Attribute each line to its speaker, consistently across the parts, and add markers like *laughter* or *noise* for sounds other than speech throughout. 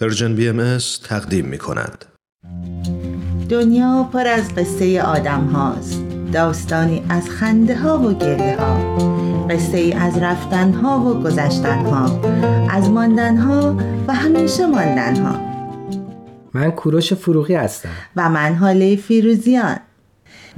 Speaker 1: Persian BMS تقدیم می کند.
Speaker 2: دنیا پر از قصه آدم هاست. داستانی از خنده ها و گله ها. قصه ای از رفتن ها و گذشتن ها. از ماندن ها و همیشه ماندن ها.
Speaker 3: من کوروش فروغی هستم.
Speaker 2: و من هاله فیروزیان.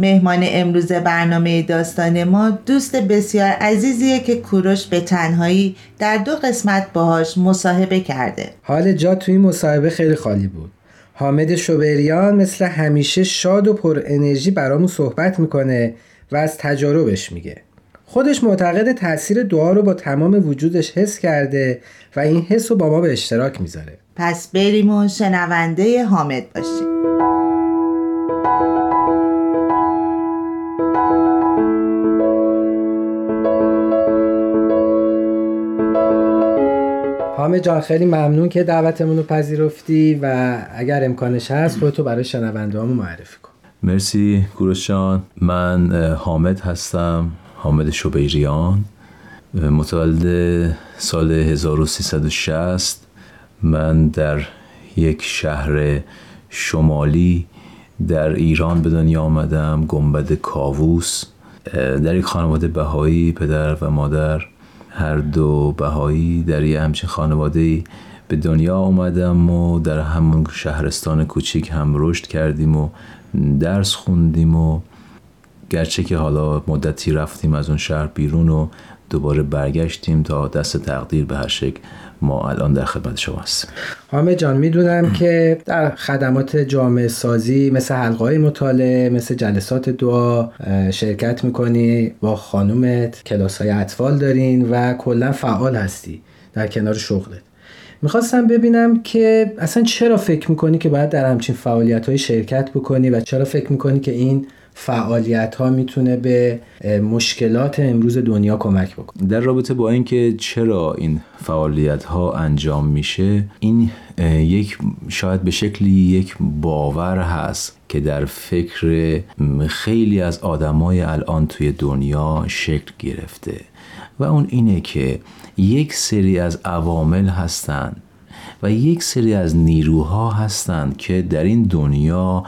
Speaker 2: مهمان امروز برنامه داستان ما دوست بسیار عزیزیه که کوروش به تنهایی در دو قسمت باهاش مصاحبه کرده.
Speaker 3: حال جا توی این مصاحبه خیلی خالی بود. حامد شوبریان مثل همیشه شاد و پر انرژی برامون صحبت می‌کنه و از تجاربش میگه. خودش معتقد تاثیر دعا رو با تمام وجودش حس کرده و این حس رو با ما به اشتراک می‌ذاره.
Speaker 2: پس بریم و شنونده حامد باشیم.
Speaker 3: جان خیلی ممنون که دعوتمون رو پذیرفتی و اگر امکانش هست خودتو برای شنونده معرفی کن.
Speaker 4: مرسی گروشان من حامد هستم حامد شبیریان. متولد سال 1360 من در یک شهر شمالی در ایران به دنیا آمدم گنبد کاووس. در یک خانواده بهایی پدر و مادر. هر دو بهایی در یه همچین خانواده به دنیا آمدم و در همون شهرستان کوچیک هم رشد کردیم و درس خوندیم و گرچه که حالا مدتی رفتیم از اون شهر بیرون و دوباره برگشتیم تا دست تقدیر به هر شکل ما الان در خدمت شما هستیم
Speaker 3: حامد جان می‌دونم که در خدمات جامعه سازی مثل حلقه های مطالعه مثل جلسات دعا شرکت می‌کنی با خانومت کلاس های اطفال دارین و کلا فعال هستی در کنار شغلت. می‌خواستم ببینم که اصلا چرا فکر می‌کنی که باید در همچین فعالیت های شرکت بکنی و چرا فکر می‌کنی که این فعالیت ها می‌تونه به مشکلات امروز دنیا کمک بکنه.
Speaker 4: در رابطه با اینکه چرا این فعالیت ها انجام میشه این یک شاید به شکلی یک باور هست که در فکر خیلی از آدمای الان توی دنیا شکل گرفته. و اون اینه که یک سری از عوامل هستند و یک سری از نیروها هستند که در این دنیا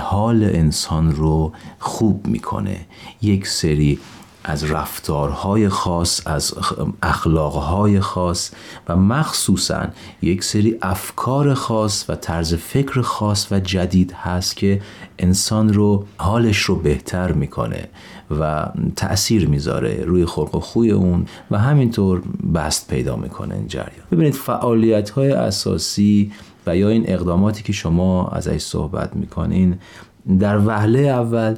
Speaker 4: حال انسان رو خوب می‌کنه. یک سری از رفتارهای خاص از اخلاقهای خاص و مخصوصا یک سری افکار خاص و طرز فکر خاص و جدید هست که انسان رو حالش رو بهتر می‌کنه. و تأثیر می‌ذاره روی خلق و خوی اون و همینطور بست پیدا می‌کنه این جریان. ببینید فعالیت های اساسی و یا این اقداماتی که شما ازش صحبت می‌کنین در وهله اول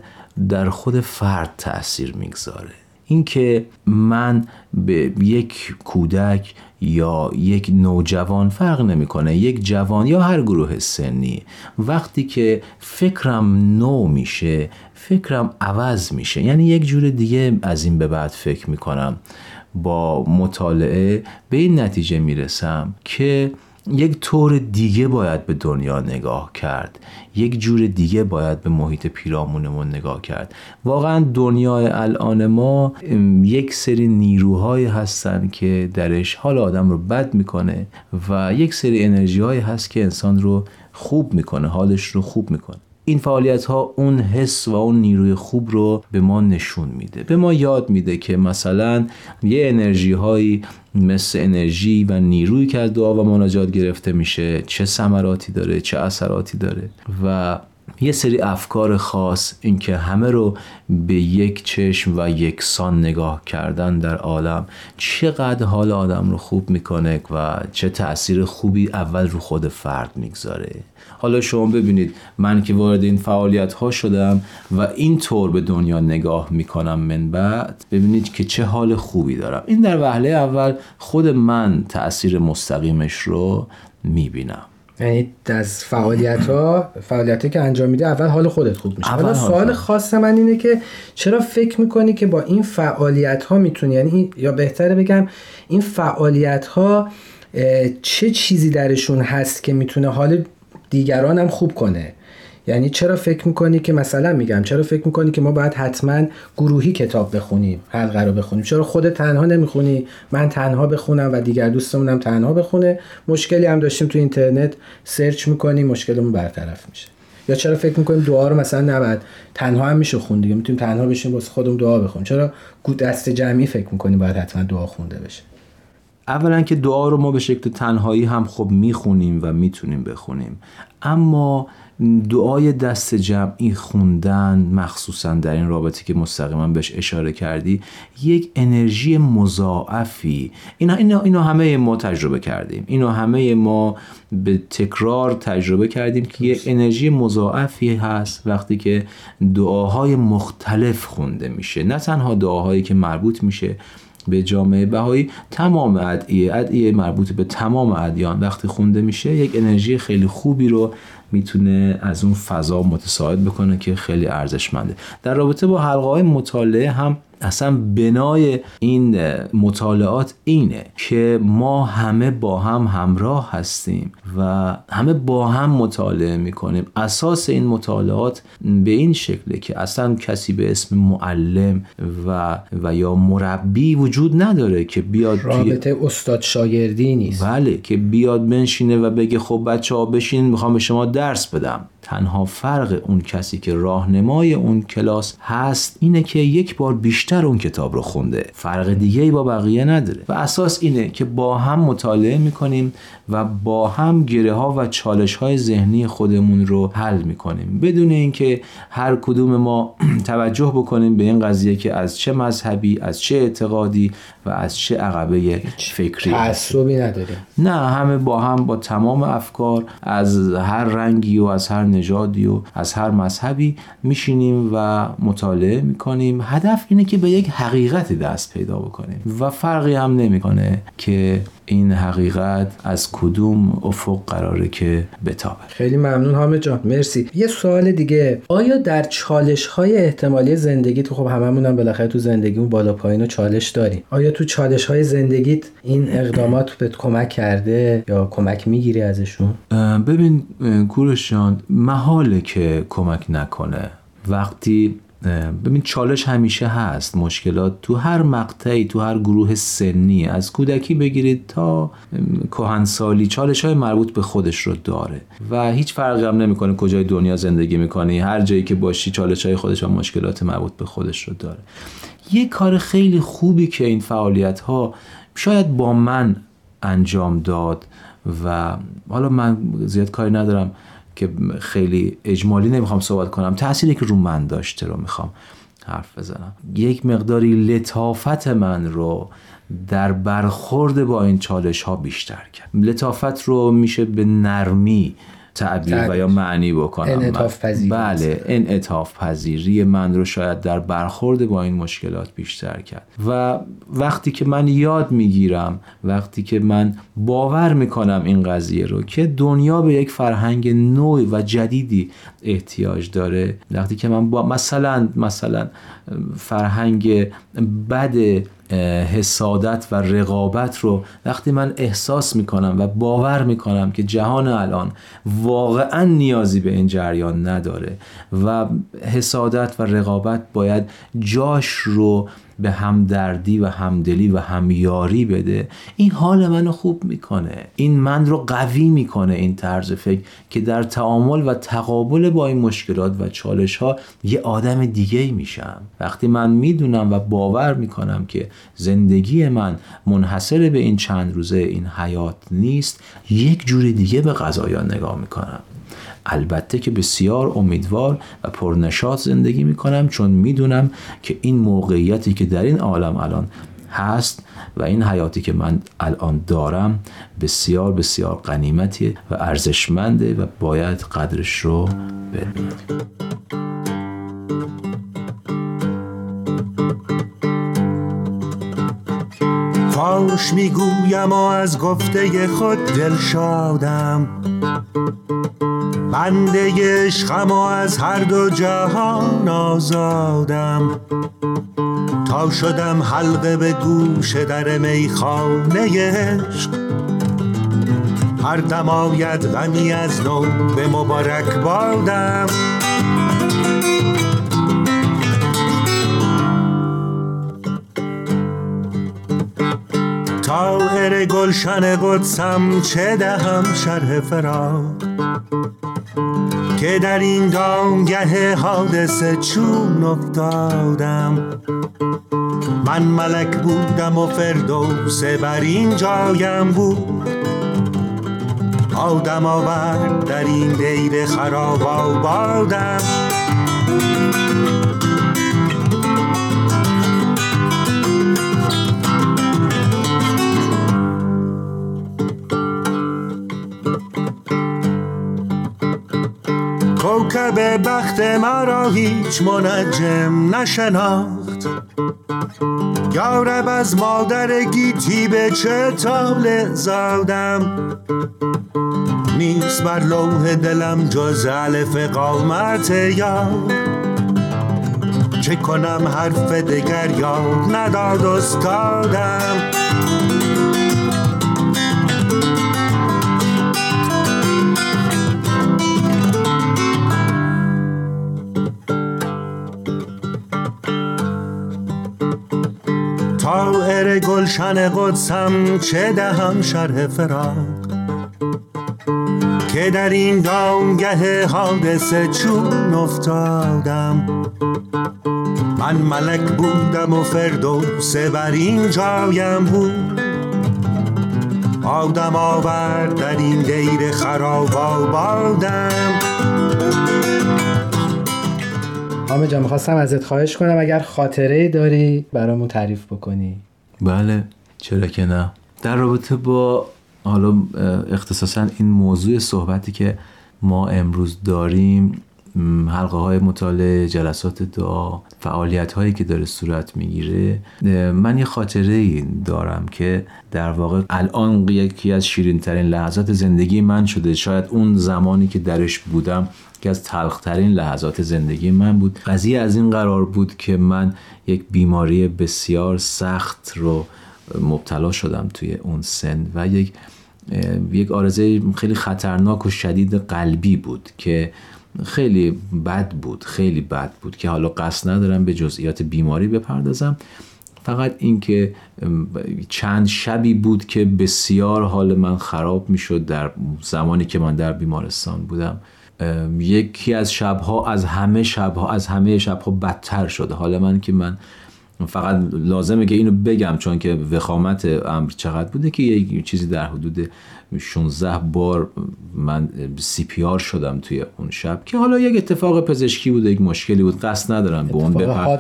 Speaker 4: در خود فرد تاثیر می‌گذاره. اینکه من به یک کودک یا یک نوجوان فرق نمی‌کنه یک جوان یا هر گروه سنی. وقتی که فکرم نو میشه فکرم عوض میشه. یعنی یک جور دیگه از این به بعد فکر می‌کنم. با مطالعه به این نتیجه می‌رسم که یک طور دیگه باید به دنیا نگاه کرد. یک جور دیگه باید به محیط پیرامونمون نگاه کرد. واقعا دنیای الان ما یک سری نیروهایی هستن که درش حال آدم رو بد می‌کنه و یک سری انرژی هایی هست که انسان رو خوب می‌کنه حالش رو خوب می‌کنه. این فعالیت ها اون حس و اون نیروی خوب رو به ما نشون میده. به ما یاد میده که مثلا یه انرژی هایی مثل انرژی و نیرویی که از دعا و مناجات گرفته میشه چه ثمراتی داره چه اثراتی داره و یه سری افکار خاص اینکه همه رو به یک چشم و یکسان نگاه کردن در عالم چقدر حال آدم رو خوب می‌کنه و چه تاثیر خوبی اول رو خود فرد می‌گذاره. حالا شما ببینید من که وارد این فعالیت ها شدم و این طور به دنیا نگاه می‌کنم من بعد ببینید که چه حال خوبی دارم. این در وهله اول خود من تاثیر مستقیمش رو می‌بینم.
Speaker 3: یعنی از فعالیت ها فعالیت که انجام میده اول حال خودت خوب میشه. حالا سوال خاص من اینه که چرا فکر می‌کنی که با این فعالیت ها می‌تونی؟ یعنی یا بهتره بگم این فعالیت ها چه چیزی درشون هست که می‌تونه حال دیگران هم خوب کنه؟ یعنی چرا فکر می‌کنی که مثلا میگم چرا فکر می‌کنی که ما باید حتما گروهی کتاب بخونیم حلقه رو بخونیم؟ چرا خود تنها نمی‌خونی؟ من تنها بخونم و دیگر دوستمونم تنها بخونه. مشکلی هم داشتیم تو اینترنت سرچ می‌کنیم مشکلمون برطرف میشه. یا چرا فکر می‌کنیم دعا رو مثلا نباید؟ تنها هم میشه خون دیگه می‌تونیم تنها بشیم واسه خودمون دعا بخونیم. چرا دست جمعی فکر می‌کنیم باید حتما دعا خونده بشه؟
Speaker 4: اولا که دعا رو ما به شکل تنهایی هم خب می‌خونیم و می‌تونیم بخونیم. اما دعای دست جمعی خوندن مخصوصا در این رابطه که مستقیما بهش اشاره کردی یک انرژی مضاعفی. اینا, اینا, اینا همه ما تجربه کردیم. اینا همه ما به تکرار تجربه کردیم که یک انرژی مضاعفی هست وقتی که دعاهای مختلف خونده میشه. نه تنها دعاهایی که مربوط میشه به جامعه بهایی. تمام ادعیه ادعیه مربوط به تمام ادیان وقتی خونده میشه یک انرژی خیلی خوبی رو می‌تونه از اون فضا متساعد بکنه که خیلی ارزشمنده. در رابطه با حلقه های مطالعه هم اصلا بنای این مطالعات اینه که ما همه با هم همراه هستیم و همه با هم مطالعه می‌کنیم. اساس این مطالعات به این شکله که اصلا کسی به اسم معلم و و یا مربی وجود نداره که بیاد
Speaker 3: رابطه استاد شاگردی نیست.
Speaker 4: بله که بیاد بنشینه و بگه خب بچه ها بشین می‌خوام به شما درس بدم. تنها فرق اون کسی که راهنمای اون کلاس هست اینه که یک بار بیشتر اون کتاب رو خونده. فرق دیگه ای با بقیه نداره. و اساس اینه که با هم مطالعه می‌کنیم و با هم گره ها و چالش های ذهنی خودمون رو حل می‌کنیم. بدون اینکه هر کدوم ما *clears throat* توجه بکنیم به این قضیه که از چه مذهبی از چه اعتقادی و از چه عقبه فکری.
Speaker 3: تعصبی نداریم.
Speaker 4: نه همه با هم با تمام افکار از هر رنگی و از هر نژادی و از هر مذهبی میشینیم و مطالعه می‌کنیم. هدف اینه که به یک حقیقت دست پیدا بکنیم. و فرقی هم نمی‌کنه که این حقیقت از کدوم افق قراره که بتابه
Speaker 3: خیلی ممنون حامد جان مرسی. یه سوال دیگه. آیا در چالش های احتمالی زندگی تو خب هممون هم بالاخره تو زندگیمون بالا پایین و چالش داریم. آیا تو چالش های زندگیت این اقدامات بهت کمک کرده یا کمک می‌گیری ازشون؟
Speaker 4: ببین کورش جان محاله که کمک نکنه. وقتی ببین چالش همیشه هست مشکلات تو هر مقطعی تو هر گروه سنی. از کودکی بگیرید تا کهنسالی چالش های مربوط به خودش رو داره. و هیچ فرقی هم نمی‌کنه کجای دنیا زندگی می‌کنی. هر جایی که باشی چالش های خودش و مشکلات مربوط به خودش رو داره. یه کار خیلی خوبی که این فعالیت ها شاید با من انجام داد و حالا من زیاد کاری ندارم. که خیلی اجمالی نمی‌خوام صحبت کنم. تأثیری که رو من داشته رو می‌خوام حرف بزنم. یک مقداری لطافت من رو در برخورد با این چالش ها بیشتر کرد. لطافت رو میشه به نرمی تعبیر و یا معنی بکنم
Speaker 3: انعطاف پذیری.
Speaker 4: بله انعطاف پذیری من رو شاید در برخورد با این مشکلات بیشتر کرد. و وقتی که من یاد می‌گیرم وقتی که من باور می‌کنم این قضیه رو که دنیا به یک فرهنگ نوع و جدیدی احتیاج داره وقتی که من با مثلا مثلا فرهنگ بد حسادت و رقابت رو وقتی من احساس می‌کنم و باور می‌کنم که جهان الان واقعا نیازی به این جریان نداره و حسادت و رقابت باید جاش رو به همدردی و همدلی و همیاری بده. این حال منو خوب می‌کنه. این من رو قوی می‌کنه این طرز فکر که در تعامل و تقابل با این مشکلات و چالش ها یه آدم دیگه میشم. وقتی من می‌دونم و باور می‌کنم که زندگی من منحصر به این چند روزه این حیات نیست یک جور دیگه به قضایا نگاه می‌کنم. البته که بسیار امیدوار و پرنشاط زندگی می‌کنم چون می‌دونم که این موقعیتی که در این عالم الان هست و این حیاتی که من الان دارم بسیار بسیار قنیمتی و ارزشمنده و باید قدرش رو بدونیم
Speaker 5: فاش می‌گویم و از گفته خود دل شادم. بنده عشقم و از هر دو جهان آزادم. تا شدم حلقه به گوش در میخانه عشق. هر دم آید غمی از نو به مبارک بادم. تاهر گلشن قدسم چه دهم شرح فراق. که در این دامگه حادثه چون افتادم. من ملک بودم و فردوس بر این جایم بود. آدم آورد در این دیر خراب آبادم. کوکب بخت مرا هیچ منجم نشناخت. یارب از مادر گیتی به چه تاله زادم؟ نیست بر لوح دلم جز الف قامت یا چه کنم حرف دگر یا نداد استادم؟ تاهر گلشن قدسم چه دهم شرح فراق؟ که در این دامگه حادثه چون افتادم؟ من ملک بودم و فردوس بر این جایم بود. آدم آورد در این دیر خراب آبادم.
Speaker 3: حامد جان می‌خواستم ازت خواهش کنم اگر خاطره داری برامون تعریف بکنی.
Speaker 4: بله چرا که نه. در رابطه با حالا اختصاصا این موضوع صحبتی که ما امروز داریم حلقه های مطالعه جلسات دعا فعالیت هایی که داره صورت می‌گیره. من یه خاطره ای دارم که در واقع الان یکی از شیرین ترین لحظات زندگی من شده. شاید اون زمانی که درش بودم که از تلخترین لحظات زندگی من بود. قضیه از این قرار بود که من یک بیماری بسیار سخت رو مبتلا شدم توی اون سن و یک یک آرزه خیلی خطرناک و شدید قلبی بود که خیلی بد بود خیلی بد بود که حالا قصد ندارم به جزئیات بیماری بپردازم. فقط اینکه چند شبی بود که بسیار حال من خراب می‌شد در زمانی که من در بیمارستان بودم. یکی از شبها از همه شبها از همه شبها بدتر شده حالا من که من فقط لازمه که اینو بگم چون که وخامت امر چقدر بوده که یه چیزی در حدود 16 بار من سی پی آر شدم توی اون شب که حالا یک اتفاق پزشکی بوده یک مشکلی بود قصد ندارم به اون
Speaker 3: بپر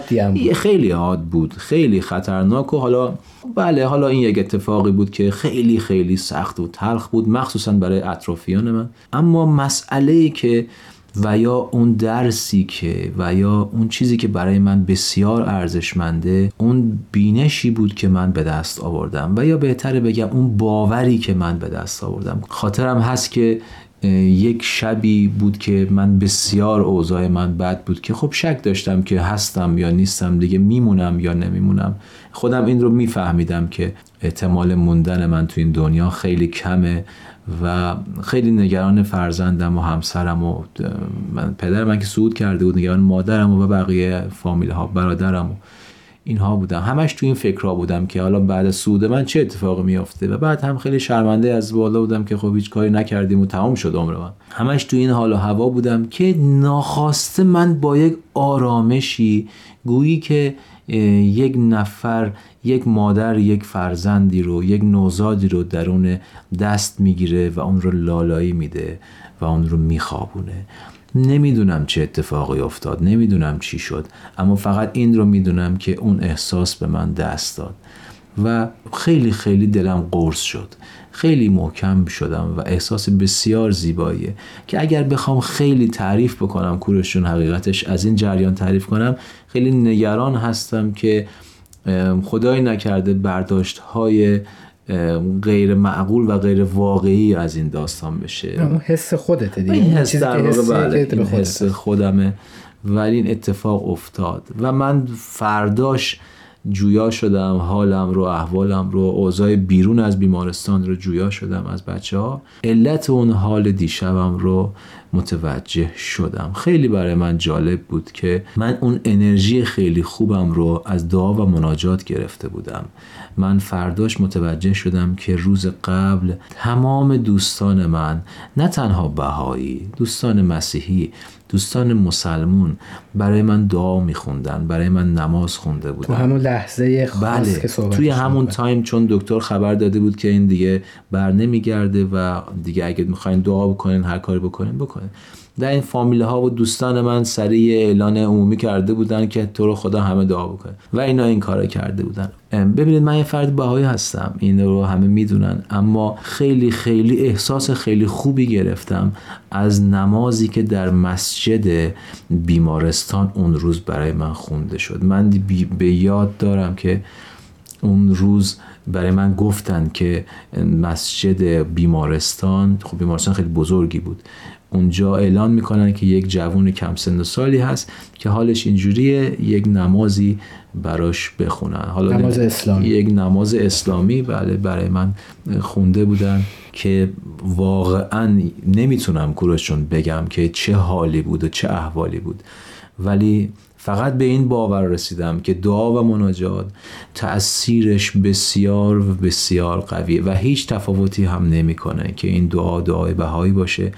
Speaker 4: خیلی حاد بود خیلی خطرناک و حالا بله حالا این یک اتفاقی بود که خیلی خیلی سخت و تلخ بود مخصوصا برای اطرافیان من. اما مسئله ای که و یا اون درسی که و یا اون چیزی که برای من بسیار ارزشمنده اون بینشی بود که من به دست آوردم و یا بهتره بگم اون باوری که من به دست آوردم. خاطرم هست که یک شبی بود که من بسیار اوضاع من بد بود که خب شک داشتم که هستم یا نیستم دیگه میمونم یا نمیمونم. خودم این رو میفهمیدم که احتمال موندن من تو این دنیا خیلی کمه. و خیلی نگران فرزندم و همسرم و من پدر من که سود کرده بود نگران مادرم و بقیه فامیل ها برادرم و اینها بودم. همش تو این فکرها بودم که حالا بعد سود من چه اتفاقی میافته؟ و بعد هم خیلی شرمنده از بالا بودم که خب هیچ کاری نکردیم و تمام شد عمر من. همش تو این حال و هوا بودم که ناخواسته من با یک آرامشی گویی که یک نفر یک مادر یک فرزندی رو یک نوزادی رو درون دست می‌گیره و اون رو لالایی میده و اون رو میخوابونه. نمی‌دونم چه اتفاقی افتاد نمی‌دونم چی شد اما فقط این رو می‌دونم که اون احساس به من دست داد و خیلی خیلی دلم قرص شد. خیلی محکم شدم و احساس بسیار زیباییه که اگر بخوام خیلی تعریف بکنم کورشون حقیقتش از این جریان تعریف کنم خیلی نگران هستم که خدای نکرده برداشت های غیر معقول و غیر واقعی از این داستان بشه.
Speaker 3: اون حس خودته دیگه.
Speaker 4: این حس در واقع بله این حس خودمه. ولی این اتفاق افتاد و من فرداش جویا شدم حالم رو احوالم رو اوضاع بیرون از بیمارستان رو جویا شدم از بچه ها علت اون حال دیشبم رو متوجه شدم. خیلی برای من جالب بود که من اون انرژی خیلی خوبم رو از دعا و مناجات گرفته بودم. من فرداش متوجه شدم که روز قبل تمام دوستان من نه تنها بهایی دوستان مسیحی دوستان مسلمون برای من دعا میخوندن برای من نماز خونده بودن.
Speaker 3: تو همون لحظه خاص
Speaker 4: بله
Speaker 3: که صحبت
Speaker 4: توی همون تایم چون دکتر خبر داده بود که این دیگه بر نمیگرده و دیگه اگه می‌خواین دعا بکنین هر کاری بکنین بکنین. در این فامیله ها و دوستان من سریع اعلان عمومی کرده بودن که تو رو خدا همه دعا بکنه. و اینا این کار کرده بودن. ببینید من یه فرد بهایی هستم. این رو همه می‌دونن. اما خیلی خیلی احساس خیلی خوبی گرفتم از نمازی که در مسجد بیمارستان اون روز برای من خونده شد. من به یاد دارم که اون روز برای من گفتن که مسجد بیمارستان خب بیمارستان خیلی بزرگی بود. اونجا اعلان می‌کنن که یک جوون کم سن و سالی هست که حالش اینجوریه یک نمازی براش بخونن.
Speaker 3: حالا نماز اسلامی.
Speaker 4: یک نماز اسلامی بله برای من خونده بودن که واقعا نمی‌تونم کوروشون بگم که چه حالی بود و چه احوالی بود. ولی فقط به این باور رسیدم که دعا و مناجات تأثیرش بسیار و بسیار قویه و هیچ تفاوتی هم نمی‌کنه که این دعا دعای بهایی باشه.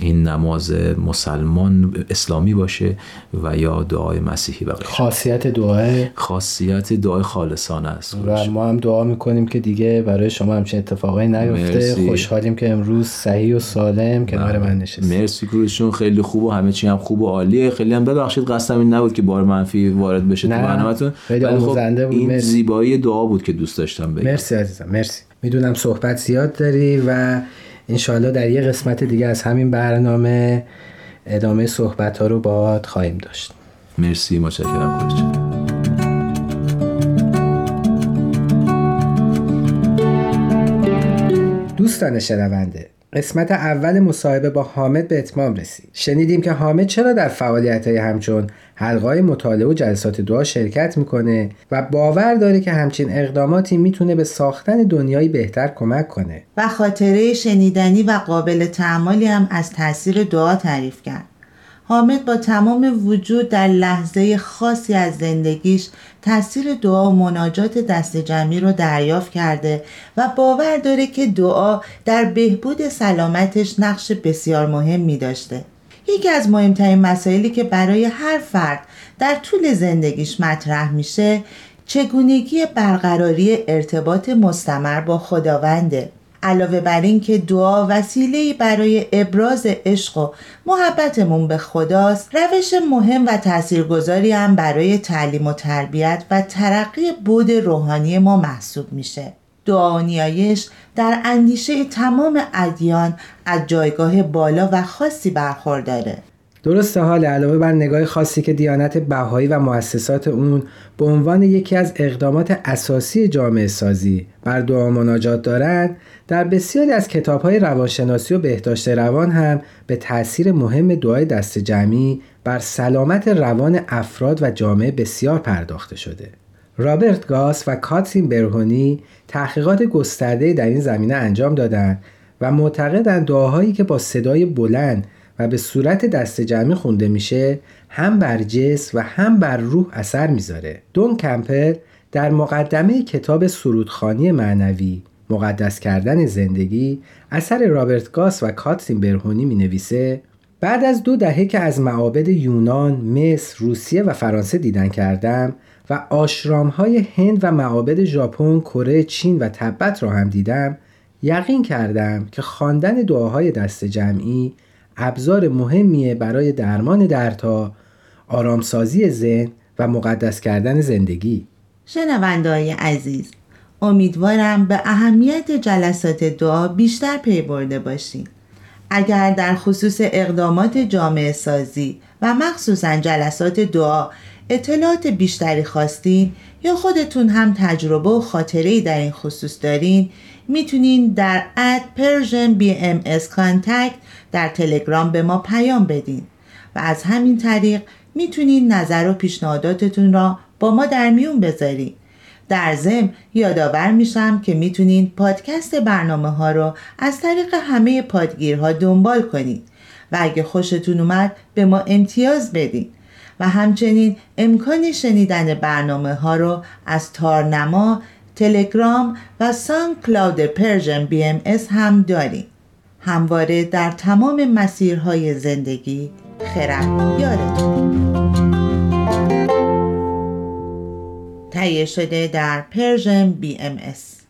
Speaker 4: این نماز مسلمان اسلامی باشه و یا دعای مسیحی و
Speaker 3: خاصیت دعای؟
Speaker 4: خاصیت دعای خالصانه است.
Speaker 3: و ما هم دعا می‌کنیم که دیگه برای شما همچین اتفاقایی نیفته. خوشحالیم که امروز صحیح و سالم کنار من نشستید.
Speaker 4: مرسی کروشون خیلی خوب و همه چی هم خوب و عالیه. خیلی هم ببخشید قصدم این نبود که بار منفی وارد بشه تو برنامه‌تون.
Speaker 3: خیلی خب بود.
Speaker 4: این مرسی. زیبایی دعا بود که دوست داشتم بگم.
Speaker 3: مرسی عزیزم. مرسی. می‌دونم صحبت زیاد داری و انشاءالله در یه قسمت دیگه از همین برنامه ادامه صحبت ها رو باد خواهیم داشت.
Speaker 4: مرسی متشکرم. کنید
Speaker 3: دوستان شنونده قسمت اول مصاحبه با حامد به اتمام رسید. شنیدیم که حامد چرا در فعالیت های همچون حلقای مطالعه و جلسات دعا شرکت می‌کنه و باور داره که همچین اقداماتی می‌تونه به ساختن دنیایی بهتر کمک کنه.
Speaker 2: و خاطره شنیدنی و قابل تعمالی هم از تاثیر دعا تعریف کرد. حامد با تمام وجود در لحظه خاصی از زندگیش تاثیر دعا و مناجات دست جمعی رو دریافت کرده و باور داره که دعا در بهبود سلامتش نقش بسیار مهمی داشته. یکی از مهمترین مسائلی که برای هر فرد در طول زندگیش مطرح میشه چگونگی برقراری ارتباط مستمر با خداونده علاوه بر این که دعا وسیله برای ابراز عشق و محبتمون به خداست روش مهم و تاثیرگذاری هم برای تعلیم و تربیت و ترقی بود روحانی ما محسوب میشه. دعا و نیایش در اندیشه تمام ادیان از جایگاه بالا و خاصی برخورداره.
Speaker 3: درسته حال علاوه بر نگاه خاصی که دیانت بهایی و مؤسسات اون به عنوان یکی از اقدامات اساسی جامعه سازی بر دعا مناجات دارند در بسیاری از کتابهای روانشناسی و بهداشت روان هم به تاثیر مهم دعای دست جمعی بر سلامت روان افراد و جامعه بسیار پرداخته شده. رابرت گاس و کاترین برهونی تحقیقات گسترده در این زمینه انجام دادند و معتقدند دعاهایی که با صدای بلند و به صورت دست جمعی خونده میشه هم بر جسم و هم بر روح اثر می‌ذاره. دون کمپل در مقدمه کتاب سرودخانی معنوی مقدس کردن زندگی اثر رابرت گاس و کاترین برهونی می نویسه بعد از دو دهه که از معابد یونان، مصر، روسیه و فرانسه دیدن کردم و آشرام های هند و معابد ژاپن، کره، چین و تبت را هم دیدم یقین کردم که خواندن دعاهای دست جمعی ابزار مهمیه برای درمان دردها، آرامسازی ذهن و مقدس کردن زندگی.
Speaker 2: شنوندههای عزیز امیدوارم به اهمیت جلسات دعا بیشتر پی برده باشید. اگر در خصوص اقدامات جامعه سازی و مخصوصا جلسات دعا اطلاعات بیشتری خواستین یا خودتون هم تجربه و خاطره در این خصوص دارین می‌تونین در اد Persian BMS Contact در تلگرام به ما پیام بدین و از همین طریق می‌تونین نظر و پیشنهاداتتون را با ما در میون بذارین در ضمن یادآور میشم که می‌تونید پادکست برنامه ها رو از طریق همه پادگیرها دنبال کنید و اگه خوشتون اومد به ما امتیاز بدید و همچنین امکان شنیدن برنامه ها رو از تارنما، تلگرام و SoundCloud Persian BMS هم داریم همواره در تمام مسیرهای زندگی خرد یارتون. تهیه شده در Persian BMS.